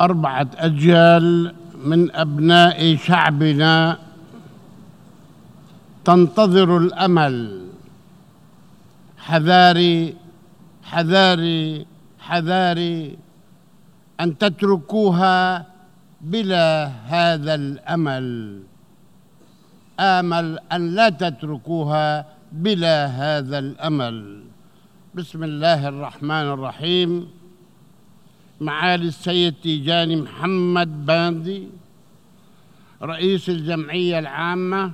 أربعة أجيال من أبناء شعبنا تنتظر الأمل. حذاري حذاري حذاري أن تتركوها بلا هذا الأمل. آمل أن لا تتركوها بلا هذا الأمل. بسم الله الرحمن الرحيم. معالي السيد تيجاني محمد باندي رئيس الجمعية العامة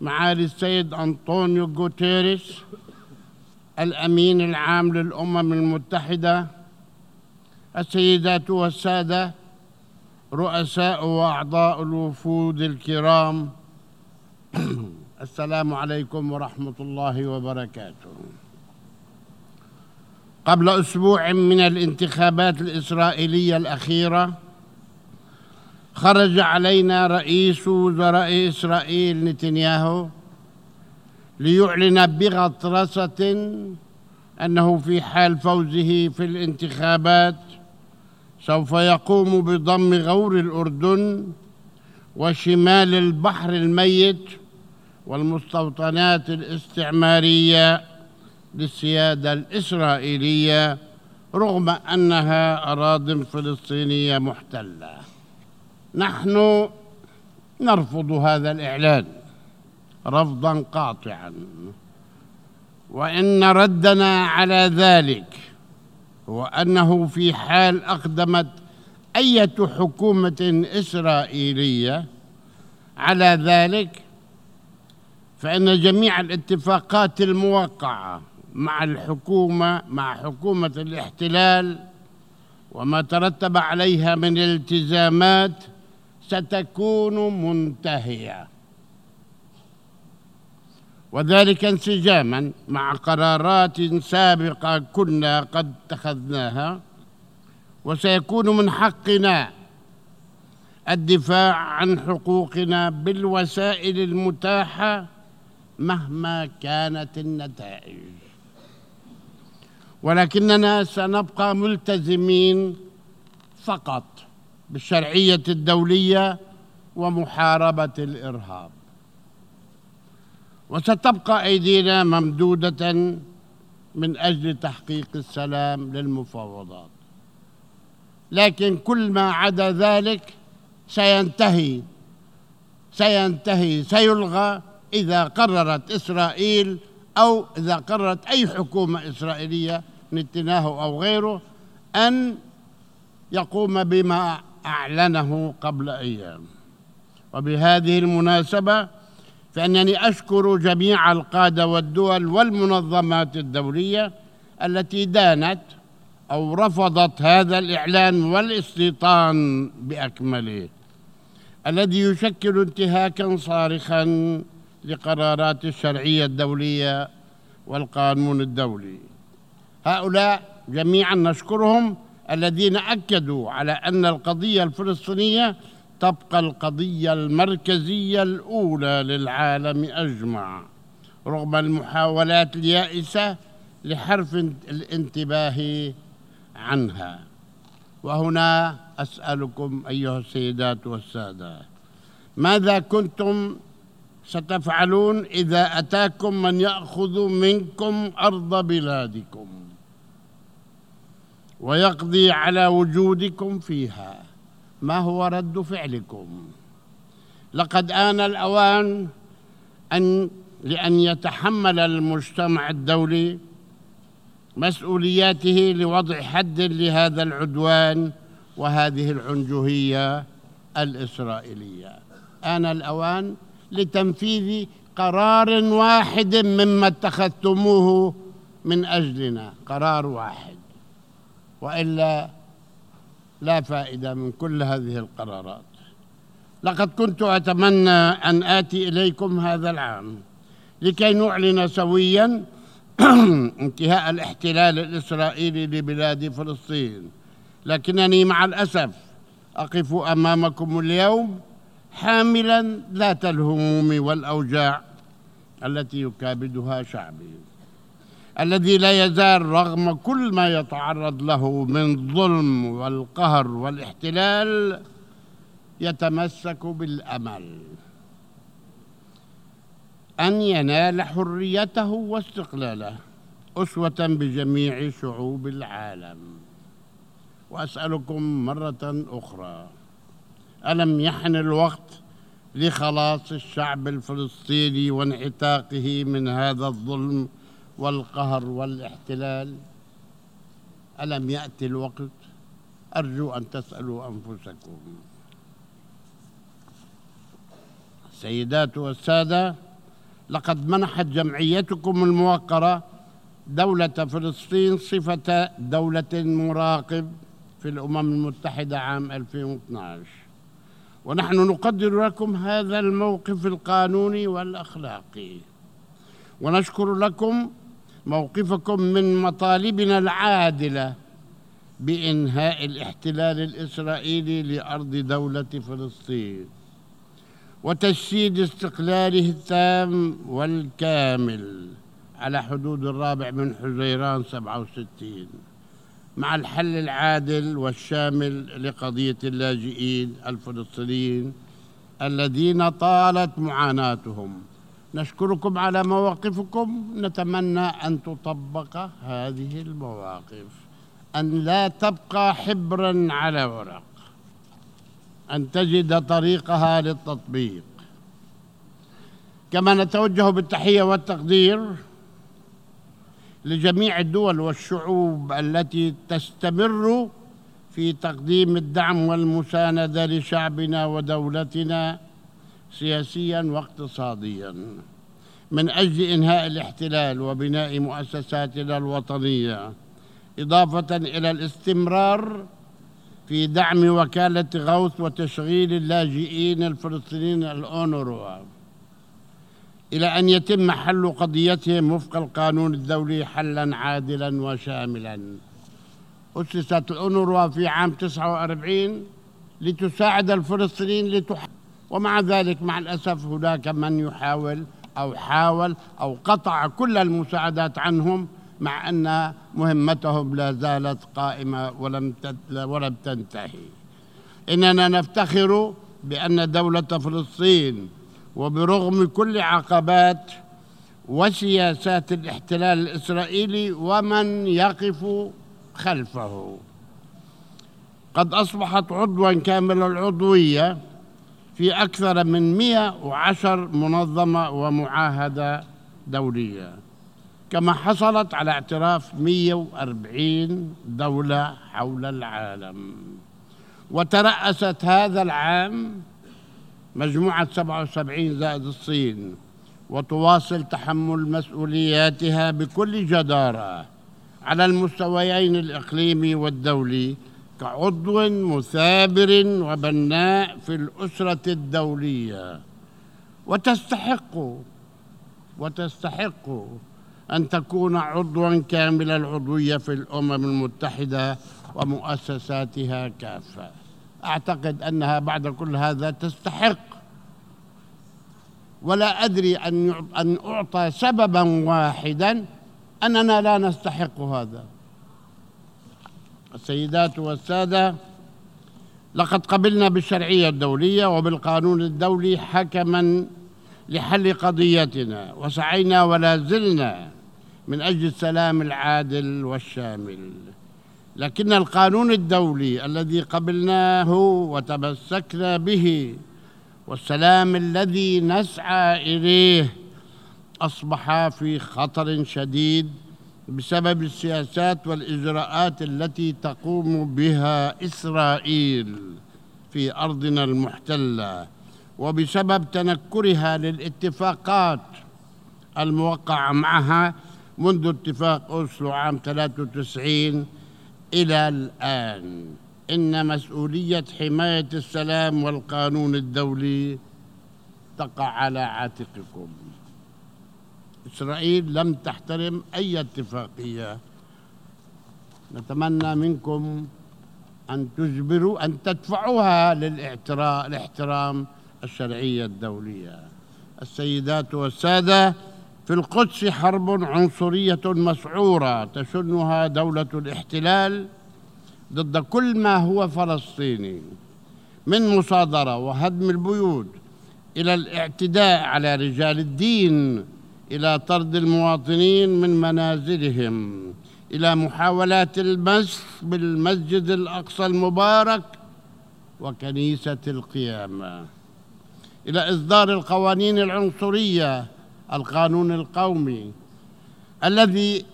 معالي السيد أنطونيو غوتيريس الأمين العام للأمم المتحدة السيدات والسادة رؤساء وأعضاء الوفود الكرام. السلام عليكم ورحمة الله وبركاته. قبل أسبوع من الانتخابات الإسرائيلية الأخيرة خرج علينا رئيس وزراء إسرائيل نتنياهو ليعلن بغطرسة أنه في حال فوزه في الانتخابات سوف يقوم بضم غور الأردن وشمال البحر الميت والمستوطنات الاستعمارية. للسيادة الإسرائيلية رغم أنها أراضٍ فلسطينية محتلة. نحن نرفض هذا الإعلان رفضا قاطعا. وإن ردنا على ذلك هو أنه في حال أقدمت أية حكومة إسرائيلية على ذلك فإن جميع الاتفاقات الموقعة مع الحكومة مع حكومة الاحتلال وما ترتب عليها من التزامات ستكون منتهية. وذلك انسجاما مع قرارات سابقة كنا قد اتخذناها وسيكون من حقنا الدفاع عن حقوقنا بالوسائل المتاحة مهما كانت النتائج. ولكننا سنبقى ملتزمين فقط بالشرعية الدولية ومحاربة الإرهاب. وستبقى أيدينا ممدودة من أجل تحقيق السلام للمفاوضات. لكن كل ما عدا ذلك سينتهي سينتهي سيلغى إذا قررت إسرائيل أو إذا قررت أي حكومة إسرائيلية نتنياهو أو غيره أن يقوم بما أعلنه قبل أيام. وبهذه المناسبة فإنني أشكر جميع القادة والدول والمنظمات الدولية التي دانت أو رفضت هذا الإعلان والاستيطان بأكمله الذي يشكل انتهاكا صارخا لقرارات الشرعية الدولية والقانون الدولي. هؤلاء جميعا نشكرهم الذين أكدوا على أن القضية الفلسطينية تبقى القضية المركزية الأولى للعالم أجمع رغم المحاولات اليائسة لحرف الانتباه عنها. وهنا أسألكم أيها السيدات والسادة ماذا كنتم ستفعلون إذا أتاكم من يأخذ منكم أرض بلادكم ويقضي على وجودكم فيها. ما هو رد فعلكم؟ لقد آن الأوان أن لأن يتحمل المجتمع الدولي مسؤولياته لوضع حد لهذا العدوان وهذه العنجهية الإسرائيلية. آن الأوان لتنفيذ قرار واحد مما اتخذتموه من أجلنا قرار واحد. وإلا لا فائدة من كل هذه القرارات. لقد كنت أتمنى أن آتي إليكم هذا العام لكي نعلن سويا انتهاء الاحتلال الإسرائيلي لبلاد فلسطين. لكنني مع الأسف أقف أمامكم اليوم حاملا ذات الهموم والأوجاع التي يكابدها شعبي الذي لا يزال رغم كل ما يتعرض له من ظلم والقهر والاحتلال يتمسك بالأمل. أن ينال حريته واستقلاله أسوة بجميع شعوب العالم. وأسألكم مرة أخرى ألم يحن الوقت لخلاص الشعب الفلسطيني وانعتاقه من هذا الظلم والقهر والاحتلال؟ ألم يأتي الوقت؟ أرجو أن تسألوا أنفسكم. السيدات والسادة لقد منحت جمعيتكم الموقرة دولة فلسطين صفة دولة مراقب في الأمم المتحدة عام 2012 ونحن نقدر لكم هذا الموقف القانوني والأخلاقي. ونشكر لكم موقفكم من مطالبنا العادلة بإنهاء الاحتلال الإسرائيلي لأرض دولة فلسطين وتجسيد استقلاله التام والكامل على حدود الرابع من حزيران 67 مع الحل العادل والشامل لقضية اللاجئين الفلسطينيين الذين طالت معاناتهم. نشكركم على مواقفكم. نتمنى أن تطبق هذه المواقف. أن لا تبقى حبرا على ورق. أن تجد طريقها للتطبيق. كما نتوجه بالتحية والتقدير لجميع الدول والشعوب التي تستمر في تقديم الدعم والمساندة لشعبنا ودولتنا سياسيا واقتصاديا. من أجل إنهاء الاحتلال وبناء مؤسساتنا الوطنية إضافة إلى الاستمرار في دعم وكالة غوث وتشغيل اللاجئين الفلسطينيين الأونروا. إلى أن يتم حل قضيتهم وفق القانون الدولي حلا عادلا وشاملا. أسست الأونروا في عام 49 لتساعد الفلسطينيين لتحقق ومع ذلك مع الأسف هناك من يحاول أو حاول أو قطع كل المساعدات عنهم مع أن مهمتهم لا زالت قائمة ولم ولم تنتهي. إننا نفتخر بأن دولة فلسطين وبرغم كل عقبات وسياسات الاحتلال الإسرائيلي ومن يقف خلفه. قد أصبحت عضوا كامل العضوية في أكثر من 110 منظمة ومعاهدة دولية كما حصلت على اعتراف 140 دولة حول العالم. وترأست هذا العام مجموعة 77 زائد الصين وتواصل تحمل مسؤولياتها بكل جدارة على المستويين الإقليمي والدولي كعضو مثابر وبناء في الأسرة الدولية. وتستحق وتستحق أن تكون عضوا كامل العضوية في الأمم المتحدة ومؤسساتها كافة. أعتقد أنها بعد كل هذا تستحق ولا أدري أن أن أعطى سببا واحدا أننا لا نستحق هذا. السيدات والسادة لقد قبلنا بالشرعية الدولية وبالقانون الدولي حكما لحل قضيتنا وسعينا ولا زلنا من أجل السلام العادل والشامل. لكن القانون الدولي الذي قبلناه وتمسكنا به والسلام الذي نسعى إليه أصبح في خطر شديد بسبب السياسات والإجراءات التي تقوم بها إسرائيل في أرضنا المحتلة وبسبب تنكرها للاتفاقات الموقعة معها منذ اتفاق أوسلو عام 93 إلى الآن. إن مسؤولية حماية السلام والقانون الدولي تقع على عاتقكم. إسرائيل لم تحترم أي اتفاقية. نتمنى منكم أن تجبروا أن تدفعوها لاحترام الشرعية الدولية السيدات والسادة في القدس حرب عنصرية مسعورة تشنها دولة الاحتلال ضد كل ما هو فلسطيني من مصادرة وهدم البيوت إلى الاعتداء على رجال الدين إلى طرد المواطنين من منازلهم إلى محاولات المس بالمسجد الأقصى المبارك وكنيسة القيامة إلى إصدار القوانين العنصرية القانون القومي الذي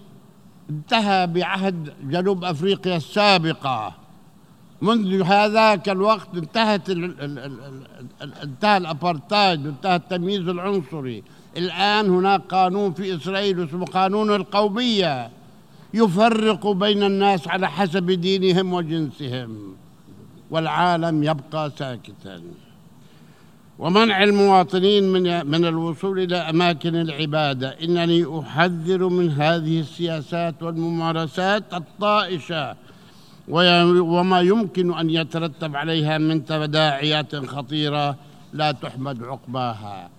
انتهى بعهد جنوب أفريقيا السابقة. منذ هذاك الوقت انتهت انتهى الأبارتايد وانتهى التمييز العنصري. الآن هناك قانون في إسرائيل اسمه قانون القومية. يفرق بين الناس على حسب دينهم وجنسهم والعالم يبقى ساكتا. ومنع المواطنين من من الوصول إلى أماكن العبادة. إنني أحذر من هذه السياسات والممارسات الطائشة. وما يمكن أن يترتب عليها من تداعيات خطيرة لا تحمد عقباها.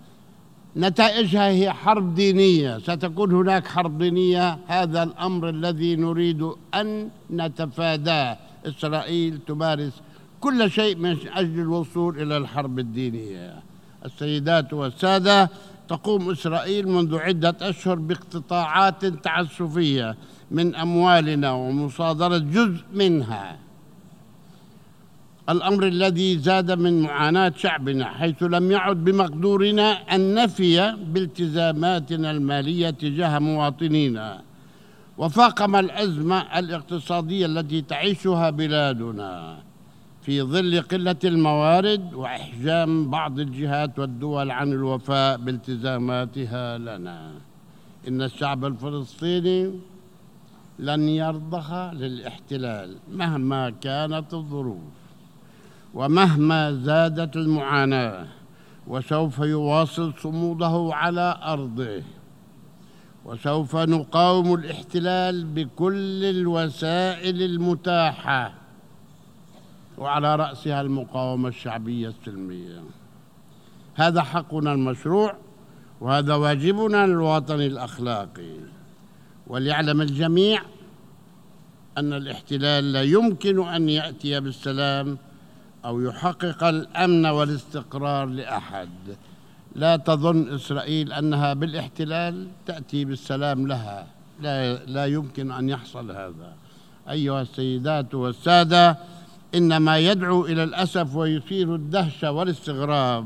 نتائجها هي حرب دينية. ستكون هناك حرب دينية. هذا الأمر الذي نريد أن نتفاداه. إسرائيل تمارس كل شيء من أجل الوصول إلى الحرب الدينية. السيدات والسادة تقوم إسرائيل منذ عدة أشهر باقتطاعات تعسفية من أموالنا ومصادرة جزء منها. الأمر الذي زاد من معاناة شعبنا حيث لم يعد بمقدورنا أن نفي بالتزاماتنا المالية تجاه مواطنينا. وفاقم الأزمة الاقتصادية التي تعيشها بلادنا. في ظل قلة الموارد وإحجام بعض الجهات والدول عن الوفاء بالتزاماتها لنا. إن الشعب الفلسطيني لن يرضخ للاحتلال مهما كانت الظروف ومهما زادت المعاناة وسوف يواصل صموده على أرضه وسوف نقاوم الاحتلال بكل الوسائل المتاحة وعلى رأسها المقاومة الشعبية السلمية. هذا حقنا المشروع وهذا واجبنا الوطني الأخلاقي. وليعلم الجميع أن الاحتلال لا يمكن أن يأتي بالسلام أو يحقق الأمن والاستقرار لأحد. لا تظن إسرائيل أنها بالاحتلال تأتي بالسلام لها. لا, لا يمكن أن يحصل هذا. أيها السيدات والسادة إن ما يدعو إلى الأسف ويثير الدهشة والاستغراب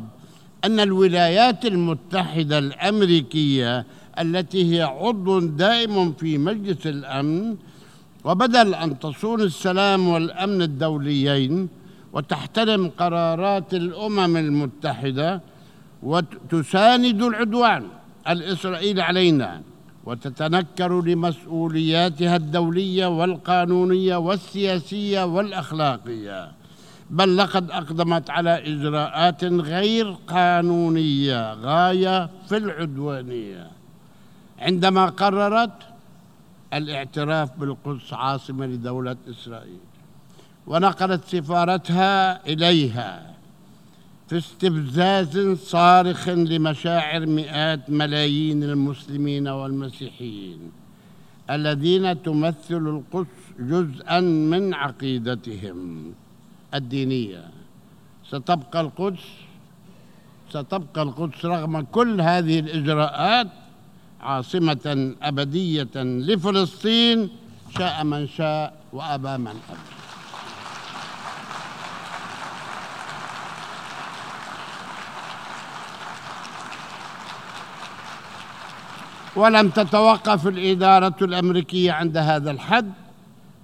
أن الولايات المتحدة الأمريكية التي هي عضو دائم في مجلس الأمن وبدل أن تصون السلام والأمن الدوليين وتحترم قرارات الأمم المتحدة وتساند العدوان الإسرائيلي علينا وتتنكر لمسؤولياتها الدولية والقانونية والسياسية والأخلاقية بل لقد أقدمت على إجراءات غير قانونية غاية في العدوانية. عندما قررت الاعتراف بالقدس عاصمة لدولة إسرائيل ونقلت سفارتها إليها في استفزاز صارخ لمشاعر مئات ملايين المسلمين والمسيحيين الذين تمثل القدس جزءا من عقيدتهم الدينية. ستبقى القدس ستبقى القدس رغم كل هذه الإجراءات عاصمة أبدية لفلسطين شاء من شاء وأبى من أبى. ولم تتوقف الإدارة الأمريكية عند هذا الحد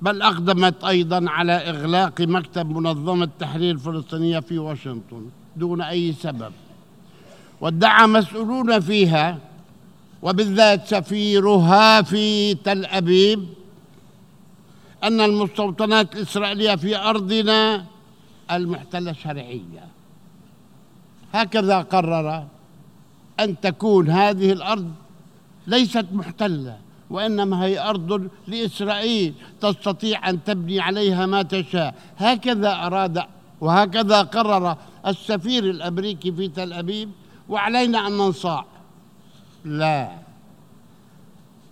بل أقدمت أيضا على إغلاق مكتب منظمة التحرير الفلسطينية في واشنطن دون أي سبب. وادعى مسؤولون فيها وبالذات سفيرها في تل أبيب أن المستوطنات الإسرائيلية في أرضنا المحتلة شرعية هكذا قرر أن تكون هذه الأرض ليست محتلة وإنما هي أرض لإسرائيل تستطيع أن تبني عليها ما تشاء. هكذا أراد وهكذا قرر السفير الأمريكي في تل أبيب وعلينا أن ننصاع. لا.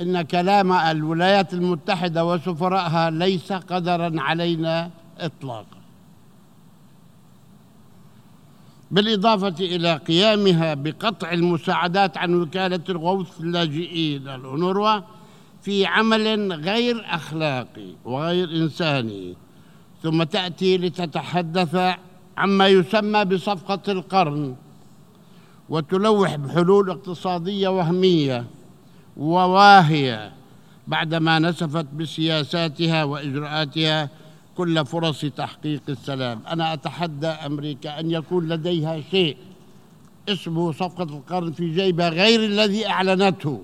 إن كلام الولايات المتحدة وسفرائها ليس قدرا علينا إطلاقا. بالإضافة إلى قيامها بقطع المساعدات عن وكالة الغوث اللاجئين الأونروا في عمل غير أخلاقي وغير إنساني. ثم تأتي لتتحدث عما يسمى بصفقة القرن وتلوح بحلول اقتصادية وهمية وواهية بعدما نسفت بسياساتها وإجراءاتها كل فرص تحقيق السلام. أنا أتحدى أمريكا أن يكون لديها شيء اسمه صفقة القرن في جيبها غير الذي أعلنته.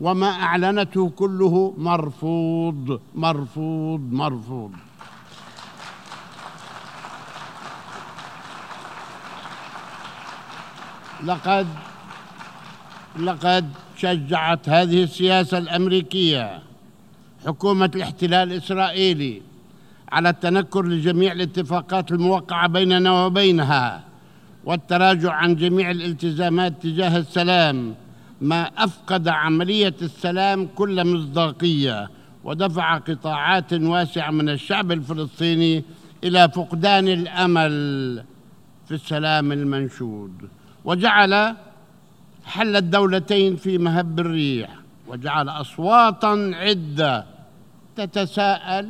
وما أعلنته كله مرفوض مرفوض مرفوض. لقد لقد شجعت هذه السياسة الأمريكية حكومة الاحتلال الإسرائيلي على التنكر لجميع الاتفاقات الموقعة بيننا وبينها والتراجع عن جميع الالتزامات تجاه السلام. ما أفقد عملية السلام كل مصداقية ودفع قطاعات واسعة من الشعب الفلسطيني إلى فقدان الأمل في السلام المنشود. وجعل حل الدولتين في مهب الريح وجعل أصواتا عدة تتساءل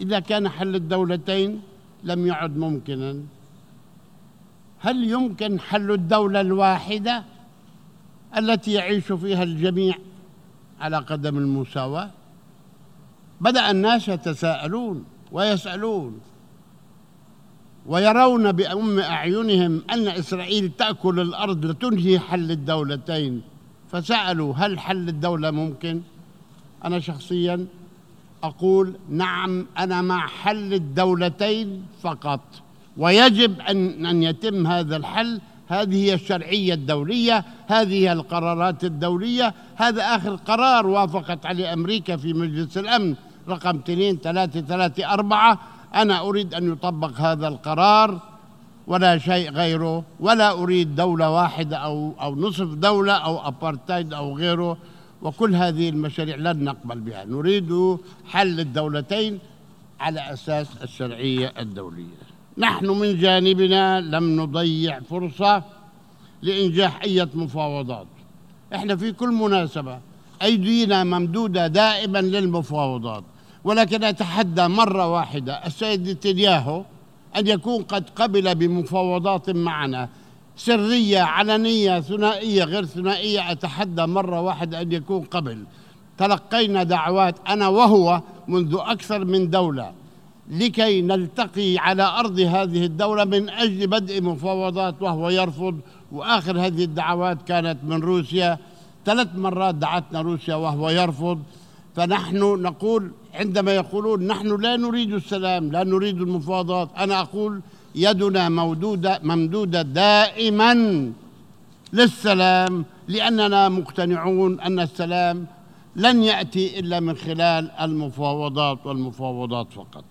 إذا كان حل الدولتين لم يعد ممكنا. هل يمكن حل الدولة الواحدة التي يعيش فيها الجميع على قدم المساواة؟ بدأ الناس يتساءلون ويسألون ويرون بأم أعينهم أن إسرائيل تأكل الأرض لتنهي حل الدولتين. فسألوا هل حل الدولة ممكن؟ أنا شخصيا أقول نعم أنا مع حل الدولتين فقط. ويجب أن أن يتم هذا الحل. هذه هي الشرعية الدولية هذه هي القرارات الدولية. هذا آخر قرار وافقت عليه أمريكا في مجلس الأمن رقم 2334 أنا أريد أن يطبق هذا القرار ولا شيء غيره. ولا أريد دولة واحدة أو أو نصف دولة أو أبارتايد أو غيره. وكل هذه المشاريع لن نقبل بها. نريد حل الدولتين على أساس الشرعية الدولية. نحن من جانبنا لم نضيع فرصة لإنجاح أي مفاوضات. إحنا في كل مناسبة أيدينا ممدودة دائما للمفاوضات. ولكن أتحدى مرة واحدة السيد نتنياهو أن يكون قد قبل بمفاوضات معنا. سرية علنية ثنائية غير ثنائية. أتحدى مرة واحدة أن يكون قبل. تلقينا دعوات أنا وهو منذ أكثر من دولة. لكي نلتقي على أرض هذه الدولة من أجل بدء مفاوضات وهو يرفض. وآخر هذه الدعوات كانت من روسيا. ثلاث مرات دعتنا روسيا وهو يرفض. فنحن نقول عندما يقولون نحن لا نريد السلام لا نريد المفاوضات أنا أقول يدنا مودودة ممدودة دائما للسلام لأننا مقتنعون أن السلام لن يأتي إلا من خلال المفاوضات والمفاوضات فقط.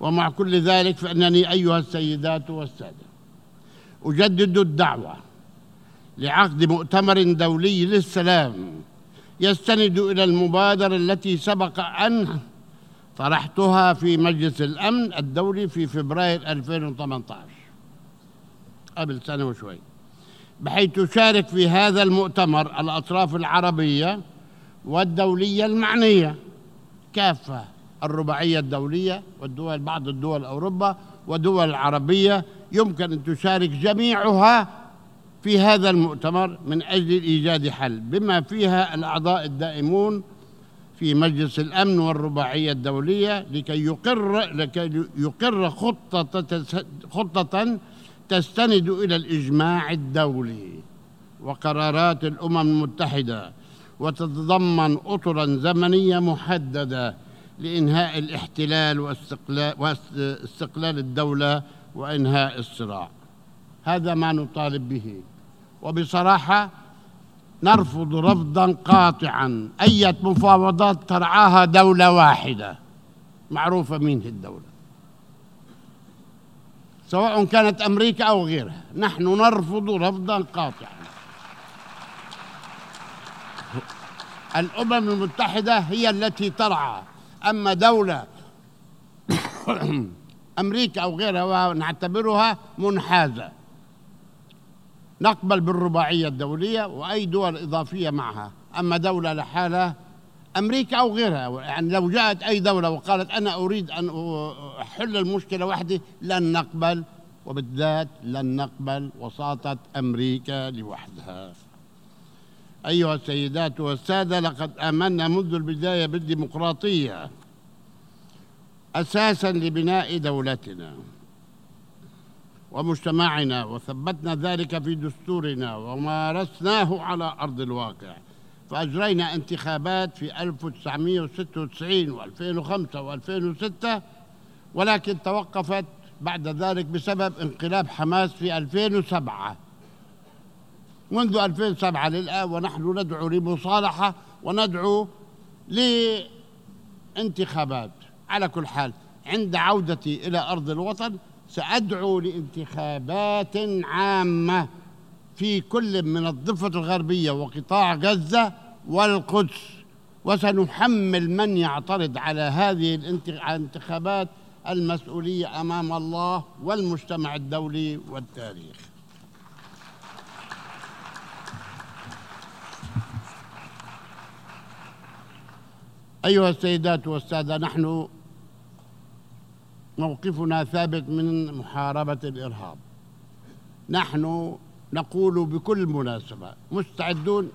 ومع كل ذلك فإنني أيها السيدات والسادة أجدد الدعوة لعقد مؤتمر دولي للسلام يستند إلى المبادرة التي سبق أن طرحتها في مجلس الأمن الدولي في فبراير 2018 قبل سنة وشوي. بحيث تشارك في هذا المؤتمر الأطراف العربية والدولية المعنية. كافة الرباعية الدولية والدول بعض الدول أوروبا ودول العربية يمكن أن تشارك جميعها في هذا المؤتمر من أجل إيجاد حل بما فيها الأعضاء الدائمون في مجلس الأمن والرباعية الدولية لكي يقر لكي يقر خطة خطة تستند إلى الإجماع الدولي وقرارات الأمم المتحدة وتتضمن أطرا زمنية محددة لإنهاء الاحتلال واستقلال, واستقلال الدولة وإنهاء الصراع. هذا ما نطالب به. وبصراحة نرفض رفضا قاطعا. أي مفاوضات ترعاها دولة واحدة. معروفة مين هي الدولة؟ سواء كانت أمريكا أو غيرها. نحن نرفض رفضا قاطعا. الأمم المتحدة هي التي ترعى. أما دولة أمريكا أو غيرها نعتبرها منحازة. نقبل بالرباعية الدولية وأي دول إضافية معها. أما دولة لحالها أمريكا أو غيرها يعني لو جاءت أي دولة وقالت أنا أريد أن أحل المشكلة وحدي لن نقبل وبالذات لن نقبل وساطة أمريكا لوحدها. أيها السيدات والسادة لقد آمنا منذ البداية بالديمقراطية أساسا لبناء دولتنا. ومجتمعنا وثبتنا ذلك في دستورنا ومارسناه على أرض الواقع. فأجرينا انتخابات في 1996 و2005 و2006 ولكن توقفت بعد ذلك بسبب انقلاب حماس في 2007 منذ 2007 للآن ونحن ندعو لمصالحة وندعو لانتخابات. على كل حال عند عودتي إلى أرض الوطن سأدعو لانتخابات عامة في كل من الضفة الغربية وقطاع غزة والقدس وسنحمل من يعترض على هذه الانتخابات المسؤولية أمام الله والمجتمع الدولي والتاريخ. أيها السيدات والسادة نحن موقفنا ثابت من محاربة الإرهاب. نحن نقول بكل مناسبة مستعدون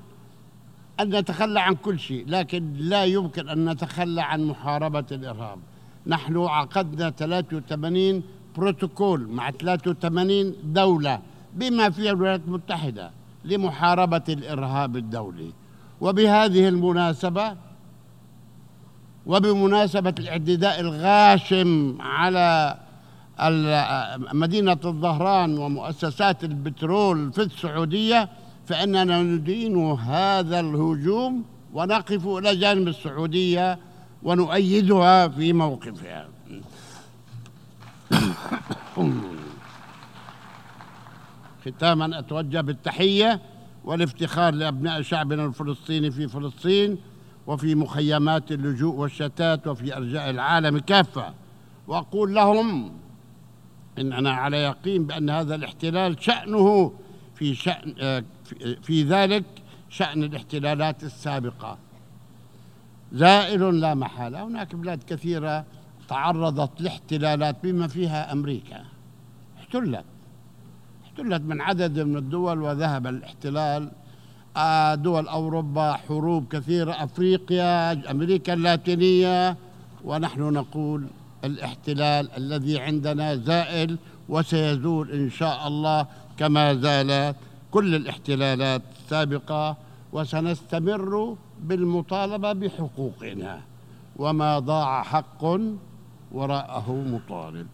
أن نتخلى عن كل شيء لكن لا يمكن أن نتخلى عن محاربة الإرهاب. نحن عقدنا 83 بروتوكول مع 83 دولة بما فيها الولايات المتحدة لمحاربة الإرهاب الدولي. وبهذه المناسبة وبمناسبة الاعتداء الغاشم على مدينة الظهران ومؤسسات البترول في السعودية فإننا ندين هذا الهجوم ونقف إلى جانب السعودية ونؤيدها في موقفها. ختاما أتوجه بالتحية والافتخار لأبناء شعبنا الفلسطيني في فلسطين وفي مخيمات اللجوء والشتات وفي أرجاء العالم كافة وأقول لهم إننا على يقين بأن هذا الاحتلال شأنه في شأن آه، في ذلك شأن الاحتلالات السابقة. زائل لا محالة. هناك بلاد كثيرة تعرضت لاحتلالات بما فيها أمريكا. احتلت. احتلت من عدد من الدول وذهب الاحتلال آه، دول أوروبا حروب كثيرة أفريقيا أمريكا اللاتينية ونحن نقول الاحتلال الذي عندنا زائل وسيزول إن شاء الله كما زالت كل الاحتلالات السابقة وسنستمر بالمطالبة بحقوقنا وما ضاع حق وراءه مطالب.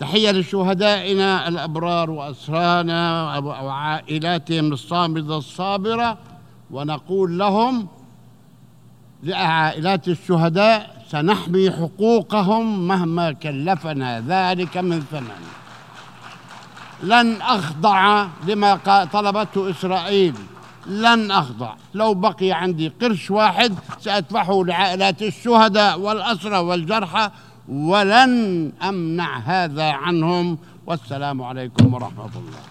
تحية لشهدائنا الأبرار وأسرانا وعائلاتهم الصامدة الصابرة ونقول لهم لعائلات الشهداء سنحمي حقوقهم مهما كلفنا ذلك من ثمن. لن أخضع لما طلبته إسرائيل. لن أخضع. لو بقي عندي قرش واحد سأدفعه لعائلات الشهداء والأسرى والجرحى ولن أمنع هذا عنهم. والسلام عليكم ورحمة الله.